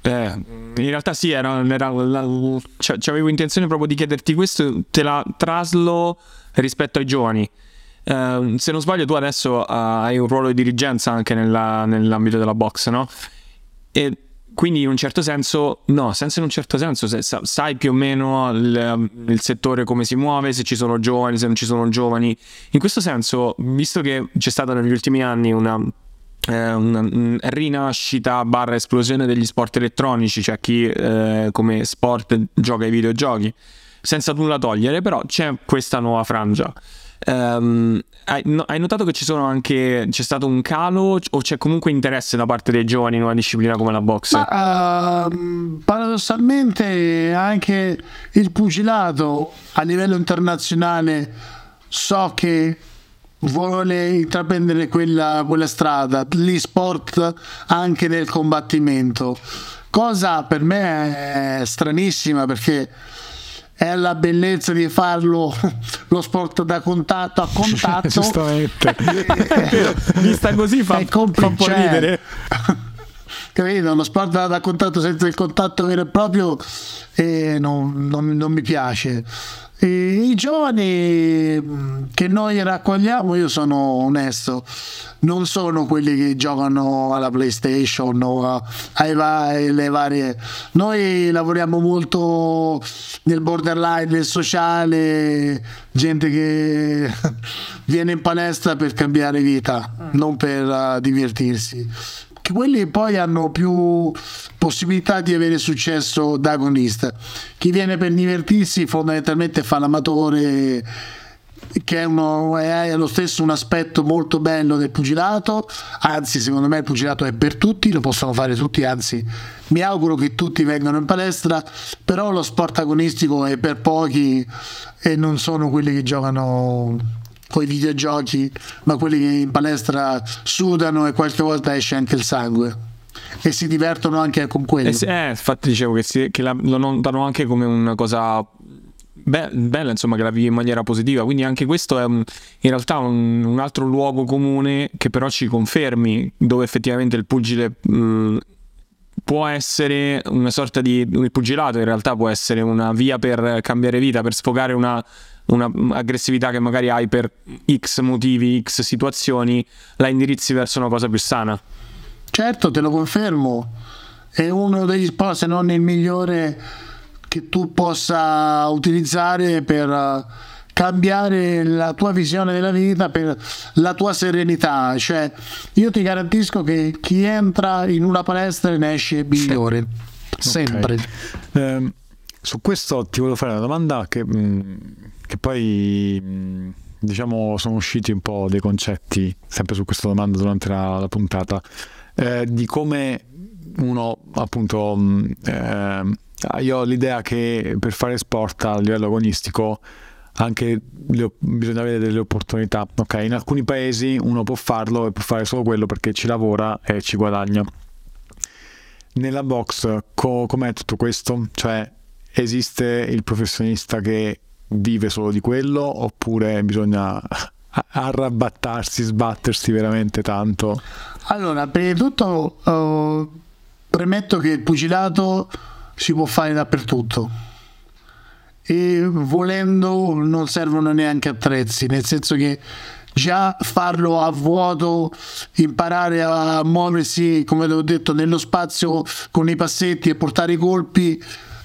Eh, in realtà sì, era, era la, cioè, avevo intenzione proprio di chiederti questo, te la traslo rispetto ai giovani. Uh, se non sbaglio, tu adesso uh, hai un ruolo di dirigenza anche nella, nell'ambito della box, no? E quindi in un certo senso, no, senza in un certo senso, se, sai più o meno il, il, settore come si muove, se ci sono giovani, se non ci sono giovani. In questo senso, visto che c'è stata negli ultimi anni una eh, una rinascita barra esplosione degli sport elettronici, cioè chi eh, come sport gioca ai videogiochi, senza nulla togliere, però c'è questa nuova frangia. Um, hai, no, hai, notato che ci sono anche c'è stato un calo o c'è comunque interesse da parte dei giovani in una disciplina come la box? Ma, uh, paradossalmente anche il pugilato a livello internazionale so che vuole intraprendere quella, quella strada, l'e-sport anche nel combattimento, cosa per me è stranissima perché è la bellezza di farlo lo sport da contatto a [laughs] contatto. Giustamente. [laughs] Vista così fa, fa un po' ridere [laughs] capito? Lo sport da, da, contatto senza il contatto vero e proprio eh, non, non, non mi piace i giovani mm, che noi raccogliamo, io sono onesto, non sono quelli che giocano alla PlayStation o alle varie. Noi lavoriamo molto nel borderline, nel sociale, gente che [laughs] viene in palestra per cambiare vita, non per uh, quelli poi hanno più possibilità di avere successo da agonista. Chi viene per divertirsi fondamentalmente fa l'amatore che è, uno, è, lo stesso un aspetto molto bello del pugilato, anzi secondo me il pugilato è per tutti, lo possono fare tutti, anzi mi auguro che tutti vengano in palestra, però lo sport agonistico è per pochi e non sono quelli che giocano con i videogiochi, ma quelli che in palestra sudano e qualche volta esce anche il sangue. E si divertono anche con quello. Eh, eh infatti dicevo che, si, che la, lo notano anche come una cosa be- bella, insomma, che la vivi in maniera positiva. Quindi anche questo è un, in realtà un, un, altro luogo comune che però ci confermi dove effettivamente il pugile... Mh, può essere una sorta di il pugilato in realtà può essere una via per cambiare vita per sfogare una un'aggressività che magari hai per X motivi, X situazioni, la indirizzi verso una cosa più sana. Certo, te lo confermo. è uno degli sport, se non il migliore, che tu possa utilizzare per eh, cambiare la tua visione della vita, per la tua serenità. Cioè, io ti garantisco che chi entra in una palestra ne esce migliore. Sempre. Okay. Eh, su questo ti volevo fare una domanda che, mm, che poi diciamo sono usciti un po' dei concetti sempre su questa domanda durante la, la puntata eh, di come uno appunto eh, io ho l'idea che per fare sport a livello agonistico anche le, bisogna avere delle opportunità ok? In alcuni paesi uno può farlo e può fare solo quello perché ci lavora e ci guadagna. Nella box co- com'è tutto questo? Cioè esiste il professionista che vive solo di quello oppure bisogna [laughs] arrabattarsi, sbattersi veramente tanto? Allora, prima di tutto uh, premetto che il pugilato si può fare dappertutto e volendo non servono neanche attrezzi, nel senso che già farlo a vuoto, imparare a muoversi, come ho detto, nello spazio con i passetti e portare i colpi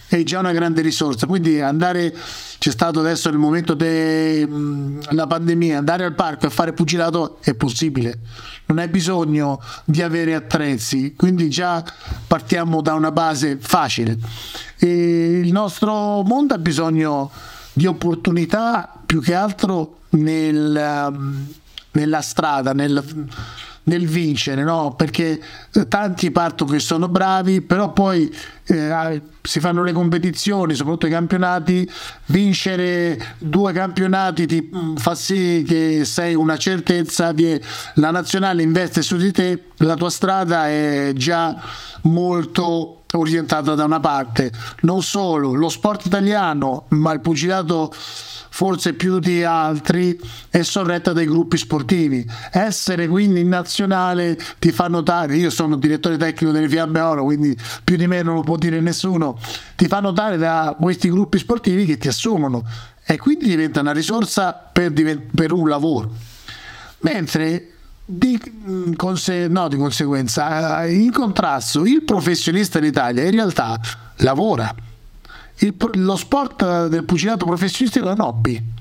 è già una grande risorsa. Quindi andare, c'è stato adesso il momento della pandemia, andare al parco e fare pugilato è possibile. Non hai bisogno di avere attrezzi, quindi già partiamo da una base facile. E il nostro mondo ha bisogno di opportunità più che altro nel, nella strada, nel nel vincere, no? perché eh, tanti partono che sono bravi, però poi eh, si fanno le competizioni, soprattutto i campionati, vincere due campionati ti mm, fa sì che sei una certezza, la nazionale investe su di te, la tua strada è già molto orientata da una parte. Non solo, lo sport italiano, ma il pugilato forse più di altri, è sorretta dai gruppi sportivi. Essere quindi in nazionale ti fa notare, io sono direttore tecnico delle Fiamme Oro, quindi più di me non lo può dire nessuno, ti fa notare da questi gruppi sportivi che ti assumono e quindi diventa una risorsa per, per un lavoro. Mentre di, conse- no, di conseguenza, eh, in contrasto, il professionista in Italia in realtà lavora il, lo sport del pugilato professionistico è un hobby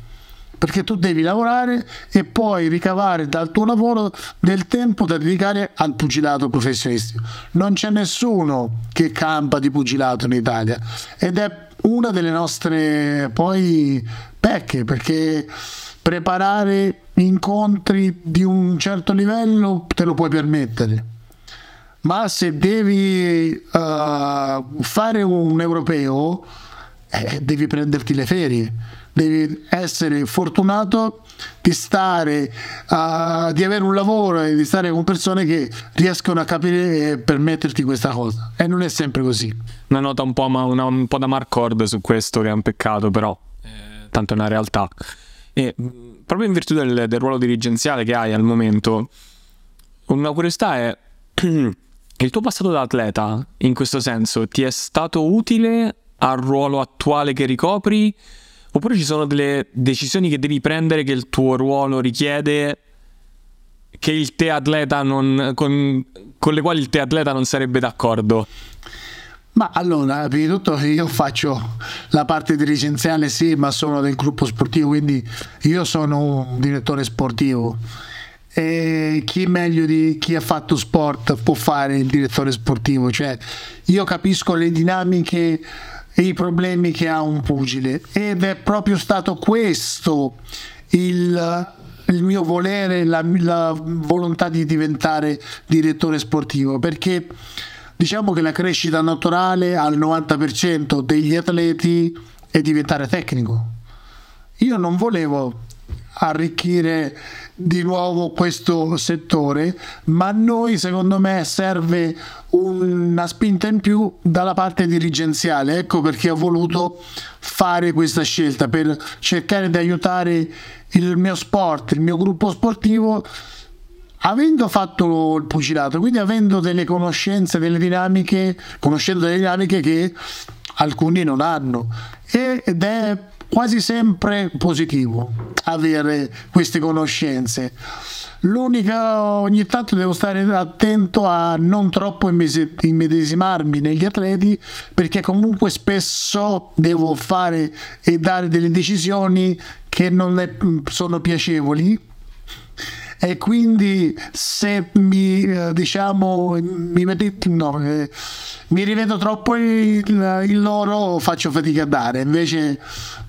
perché tu devi lavorare e poi ricavare dal tuo lavoro del tempo da dedicare al pugilato professionistico. Non c'è nessuno che campa di pugilato in Italia ed è una delle nostre poi pecche perché preparare incontri di un certo livello te lo puoi permettere ma se devi uh, fare un europeo eh, devi prenderti le ferie, devi essere fortunato di stare, uh, di avere un lavoro e di stare con persone che riescono a capire e permetterti questa cosa. E non è sempre così. Una nota un po', una, un po da Marcord su questo, che è un peccato, però eh, tanto è una realtà. E proprio in virtù del, del ruolo dirigenziale che hai al momento, una curiosità è [clears throat] il tuo passato da atleta, in questo senso, ti è stato utile al ruolo attuale che ricopri? Oppure ci sono delle decisioni che devi prendere che il tuo ruolo richiede che il te atleta non, con, con le quali il te atleta non sarebbe d'accordo? Ma allora, prima di tutto io faccio la parte dirigenziale sì, ma sono del gruppo sportivo, quindi io sono un direttore sportivo. E chi meglio di chi ha fatto sport può fare il direttore sportivo? Cioè, io capisco le dinamiche i problemi che ha un pugile ed è proprio stato questo il, il mio volere, la, la volontà di diventare direttore sportivo perché diciamo che la crescita naturale al 90% degli atleti è diventare tecnico. Io non volevo arricchire di nuovo questo settore, ma a noi secondo me serve una spinta in più dalla parte dirigenziale. Ecco perché ho voluto fare questa scelta per cercare di aiutare il mio sport, il mio gruppo sportivo avendo fatto il pugilato, quindi avendo delle conoscenze, delle dinamiche, conoscendo delle dinamiche che alcuni non hanno ed è quasi sempre positivo avere queste conoscenze. L'unica, ogni tanto devo stare attento a non troppo immedesimarmi negli atleti perché comunque spesso devo fare e dare delle decisioni che non sono piacevoli e quindi se mi eh, diciamo mi, no, eh, mi rivedo troppo il, loro faccio fatica a dare invece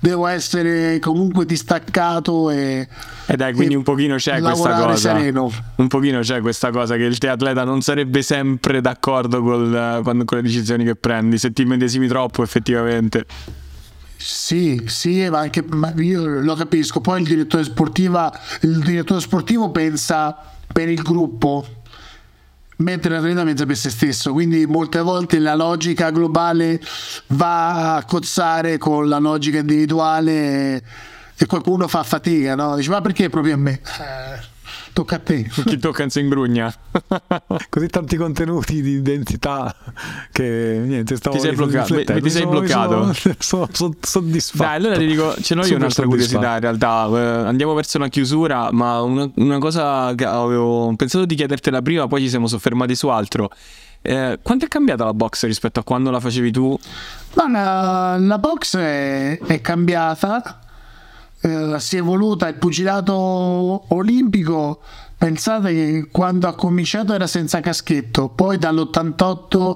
devo essere comunque distaccato e e eh dai, quindi un pochino c'è questa cosa. Sereno. Un pochino c'è questa cosa che il te atleta non sarebbe sempre d'accordo col, con, con le decisioni che prendi, se ti medesimi troppo effettivamente. Sì, sì, ma anche ma io lo capisco. Poi il direttore, sportiva, il direttore sportivo pensa per il gruppo, mentre l'atleta pensa per se stesso. Quindi molte volte la logica globale va a cozzare con la logica individuale e qualcuno fa fatica, no? Dice ma perché proprio a me? Eh tocca a te. Chi tocca si ingrugna. [laughs] Così tanti contenuti di densità che niente, stavo ti sei bloccato. Mi, ti sei bloccato. Sono, sono, [laughs] sono, soddisfatto. Dai, allora ti dico, ce l'ho io un'altra curiosità in realtà. Eh, andiamo verso una chiusura, ma una, una cosa che avevo pensato di chiedertela prima, poi ci siamo soffermati su altro. Eh, quanto è cambiata la box rispetto a quando la facevi tu? Ma la, la box è, è cambiata eh, si è evoluta il pugilato olimpico. Pensate che quando ha cominciato era senza caschetto poi dall'88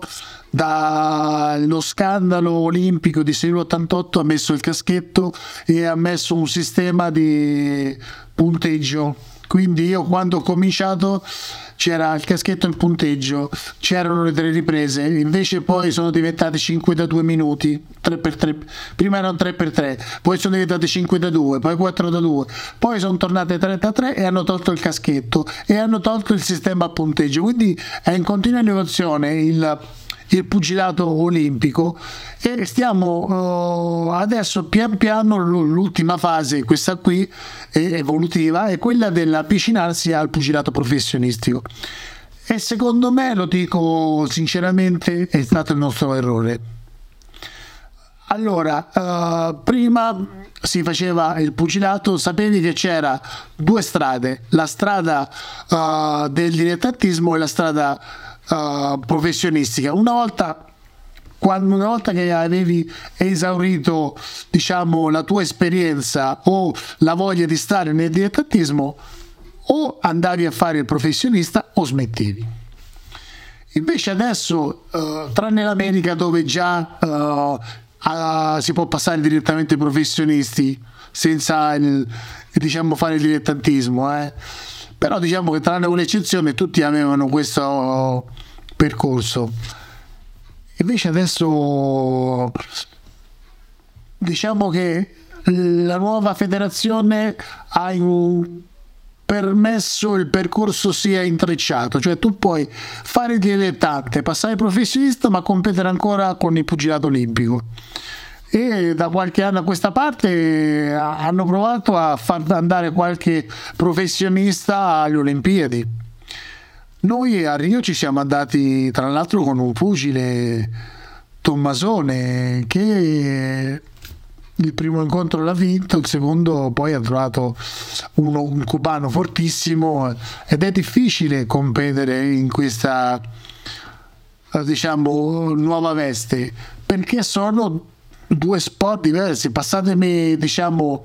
dallo scandalo olimpico di Seul 88 ha messo il caschetto e ha messo un sistema di punteggio quindi io quando ho cominciato c'era il caschetto in punteggio, c'erano le tre riprese, invece poi sono diventate 5 da 2 minuti, 3x3, prima erano 3x3, poi sono diventate 5 da 2, poi 4 da 2, poi sono tornate 3 da 3 e hanno tolto il caschetto e hanno tolto il sistema a punteggio, quindi è in continua innovazione il il pugilato olimpico e stiamo uh, adesso pian piano l'ultima fase, questa qui evolutiva, è quella dell'avvicinarsi al pugilato professionistico. E secondo me, lo dico sinceramente, è stato il nostro errore. Allora, uh, prima si faceva il pugilato, sapevi che c'era due strade, la strada uh, del dilettantismo e la strada uh, professionistica. Una volta, quando, una volta che avevi esaurito diciamo, la tua esperienza o la voglia di stare nel dilettantismo, o andavi a fare il professionista o smettevi. Invece adesso, uh, tranne l'America dove già uh, uh, si può passare direttamente ai professionisti senza il, diciamo, fare il dilettantismo, eh? Però diciamo che tranne un'eccezione tutti avevano questo percorso. Invece adesso diciamo che la nuova federazione ha permesso il percorso sia intrecciato, cioè tu puoi fare il dilettante, passare professionista, ma competere ancora con il pugilato olimpico e da qualche anno a questa parte hanno provato a far andare qualche professionista alle Olimpiadi. Noi a Rio ci siamo andati tra l'altro con un pugile Tommasone che il primo incontro l'ha vinto, il secondo poi ha trovato uno, un cubano fortissimo ed è difficile competere in questa diciamo nuova veste perché sono due sport diversi. Passatemi, diciamo,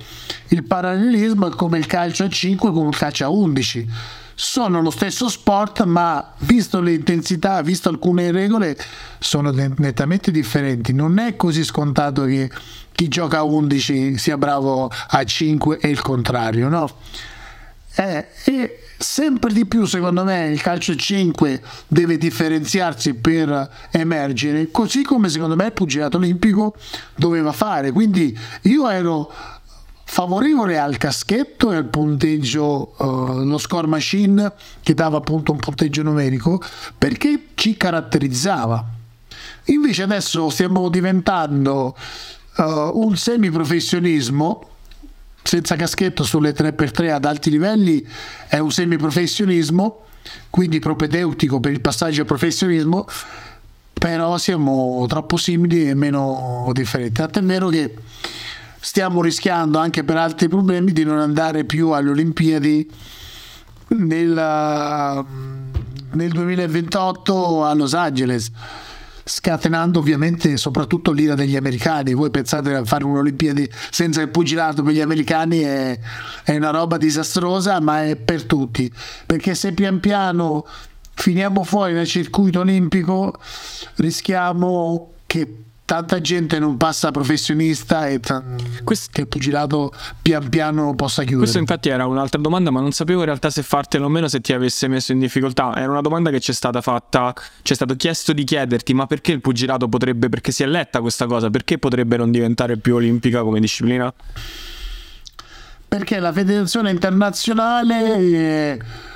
il parallelismo è come il calcio a 5 con il calcio a 11. Sono lo stesso sport, ma visto l'intensità, visto alcune regole, sono nettamente differenti. Non è così scontato che chi gioca a 11 sia bravo a 5 e il contrario, no? Eh, e sempre di più secondo me il calcio 5 deve differenziarsi per emergere così come secondo me il pugilato olimpico doveva fare. Quindi io ero favorevole al caschetto e al punteggio uh, lo score machine che dava appunto un punteggio numerico perché ci caratterizzava. Invece adesso stiamo diventando uh, un semiprofessionismo senza caschetto sulle 3x3 ad alti livelli è un semiprofessionismo, quindi propedeutico per il passaggio al professionismo, però siamo troppo simili e meno differenti. Tant'è vero che stiamo rischiando anche per altri problemi di non andare più alle Olimpiadi nel, nel 2028 a Los Angeles scatenando ovviamente soprattutto l'ira degli americani. Voi pensate a fare un'Olimpiadi senza il pugilato per gli americani è, è una roba disastrosa, ma è per tutti. Perché se pian piano finiamo fuori dal circuito olimpico, rischiamo che tanta gente non passa professionista e t- questo, che il pugilato pian piano possa chiudere. Questo infatti era un'altra domanda, ma non sapevo in realtà se fartela o meno se ti avesse messo in difficoltà. Era una domanda che ci è stata fatta, ci è stato chiesto di chiederti, ma perché il pugilato potrebbe, perché si è letta questa cosa, perché potrebbe non diventare più olimpica come disciplina? Perché la federazione internazionale... Eh,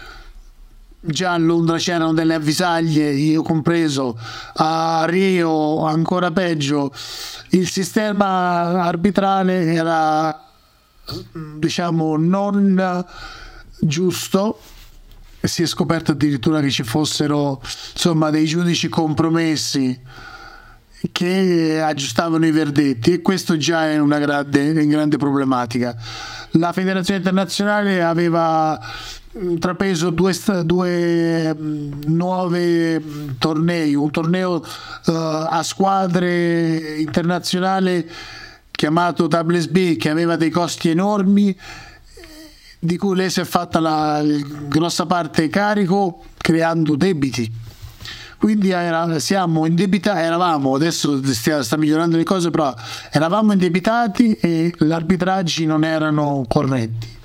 già a Londra c'erano delle avvisaglie, io compreso, a Rio ancora peggio, il sistema arbitrale era diciamo non giusto si è scoperto addirittura che ci fossero insomma dei giudici compromessi che aggiustavano i verdetti e questo già è una grande, una grande problematica. La federazione internazionale aveva intrapreso due, due nuove tornei, un torneo uh, a squadre internazionale chiamato WSB che aveva dei costi enormi di cui lei si è fatta la grossa parte carico creando debiti quindi era, siamo indebitati, eravamo, adesso stia, sta migliorando le cose, però eravamo indebitati e gli arbitraggi non erano corretti.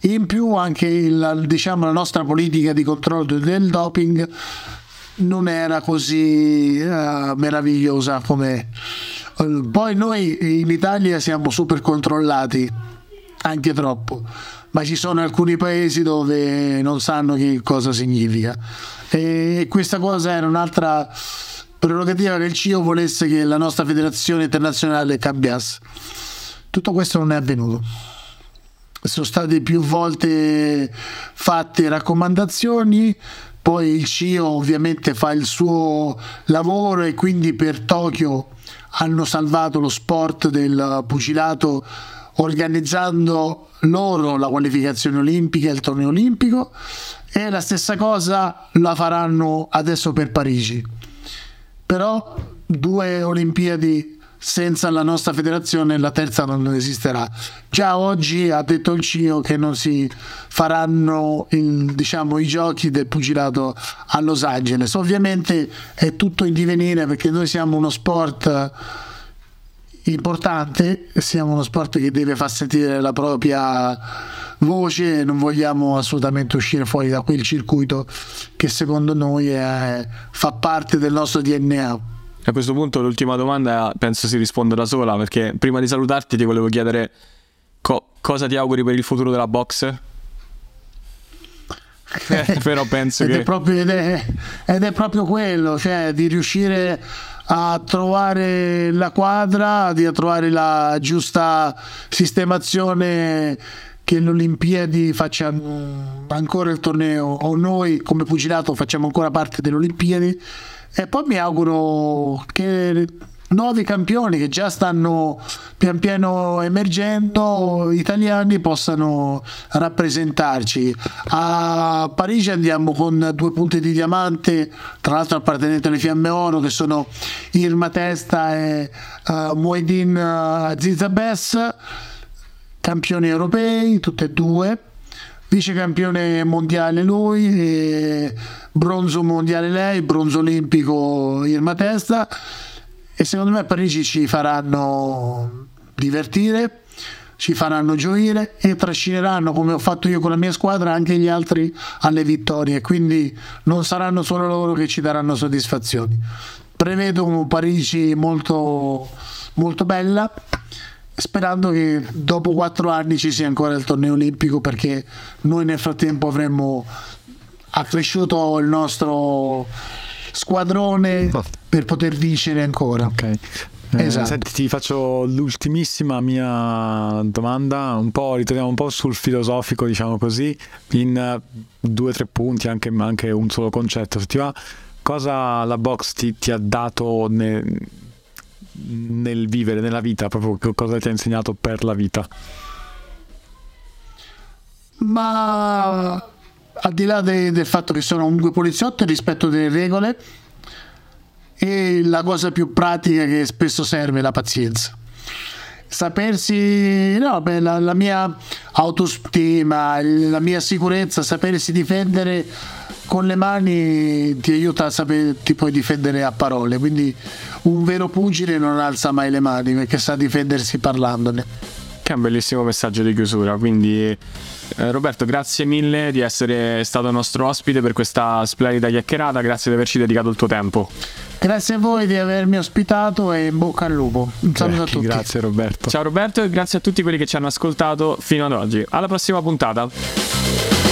In più anche il, diciamo, la nostra politica di controllo del doping non era così uh, meravigliosa come... Poi noi in Italia siamo super controllati, anche troppo, ma ci sono alcuni paesi dove non sanno che cosa significa. E questa cosa era un'altra prerogativa che il CIO volesse che la nostra federazione internazionale cambiasse. Tutto questo non è avvenuto sono state più volte fatte raccomandazioni poi il CIO ovviamente fa il suo lavoro e quindi per Tokyo hanno salvato lo sport del pugilato organizzando loro la qualificazione olimpica e il torneo olimpico e la stessa cosa la faranno adesso per Parigi. Però due Olimpiadi senza la nostra federazione la terza non esisterà. Già oggi ha detto il CIO che non si faranno il, diciamo, i giochi del pugilato a Los Angeles. Ovviamente è tutto in divenire perché noi siamo uno sport importante, siamo uno sport che deve far sentire la propria voce e non vogliamo assolutamente uscire fuori da quel circuito che secondo noi è, fa parte del nostro DNA. A questo punto l'ultima domanda penso si risponda da sola perché prima di salutarti ti volevo chiedere co- cosa ti auguri per il futuro della box? Eh, [laughs] però penso ed che... È proprio, ed, è, ed è proprio quello, cioè di riuscire a trovare la quadra, di trovare la giusta sistemazione che l'Olimpiadi faccia ancora il torneo o noi come pugilato facciamo ancora parte delle Olimpiadi e poi mi auguro che nuovi campioni che già stanno pian piano emergendo italiani possano rappresentarci. A Parigi andiamo con due punti di diamante tra l'altro appartenenti alle Fiamme Oro che sono Irma Testa e uh, Muedin uh, Zizabes campioni europei tutte e due vice campione mondiale lui, bronzo mondiale lei, bronzo olimpico Irma Testa e secondo me a Parigi ci faranno divertire, ci faranno gioire e trascineranno come ho fatto io con la mia squadra anche gli altri alle vittorie, quindi non saranno solo loro che ci daranno soddisfazioni. Prevedo un Parigi molto, molto bella sperando che dopo quattro anni ci sia ancora il torneo olimpico perché noi nel frattempo avremmo accresciuto il nostro squadrone per poter vincere ancora. Ok. Eh, esatto. Senti, ti faccio l'ultimissima mia domanda, un po', ritorniamo un po' sul filosofico, diciamo così, in due o tre punti, anche, anche, un solo concetto, se ti va. Cosa la box ti, ti ha dato ne, nel vivere, nella vita, proprio cosa ti ha insegnato per la vita? Ma al di là de, del fatto che sono comunque poliziotto, il rispetto delle regole e la cosa più pratica che spesso serve è la pazienza. Sapersi, no, beh, la, la mia autostima, la mia sicurezza, sapersi difendere con le mani ti aiuta a sapere ti puoi difendere a parole quindi un vero pugile non alza mai le mani perché sa difendersi parlandone che è un bellissimo messaggio di chiusura quindi eh, Roberto grazie mille di essere stato nostro ospite per questa splendida chiacchierata grazie di averci dedicato il tuo tempo Grazie a voi di avermi ospitato e in bocca al lupo. Un saluto a tutti. Grazie Roberto. Ciao Roberto e grazie a tutti quelli che ci hanno ascoltato fino ad oggi. Alla prossima puntata.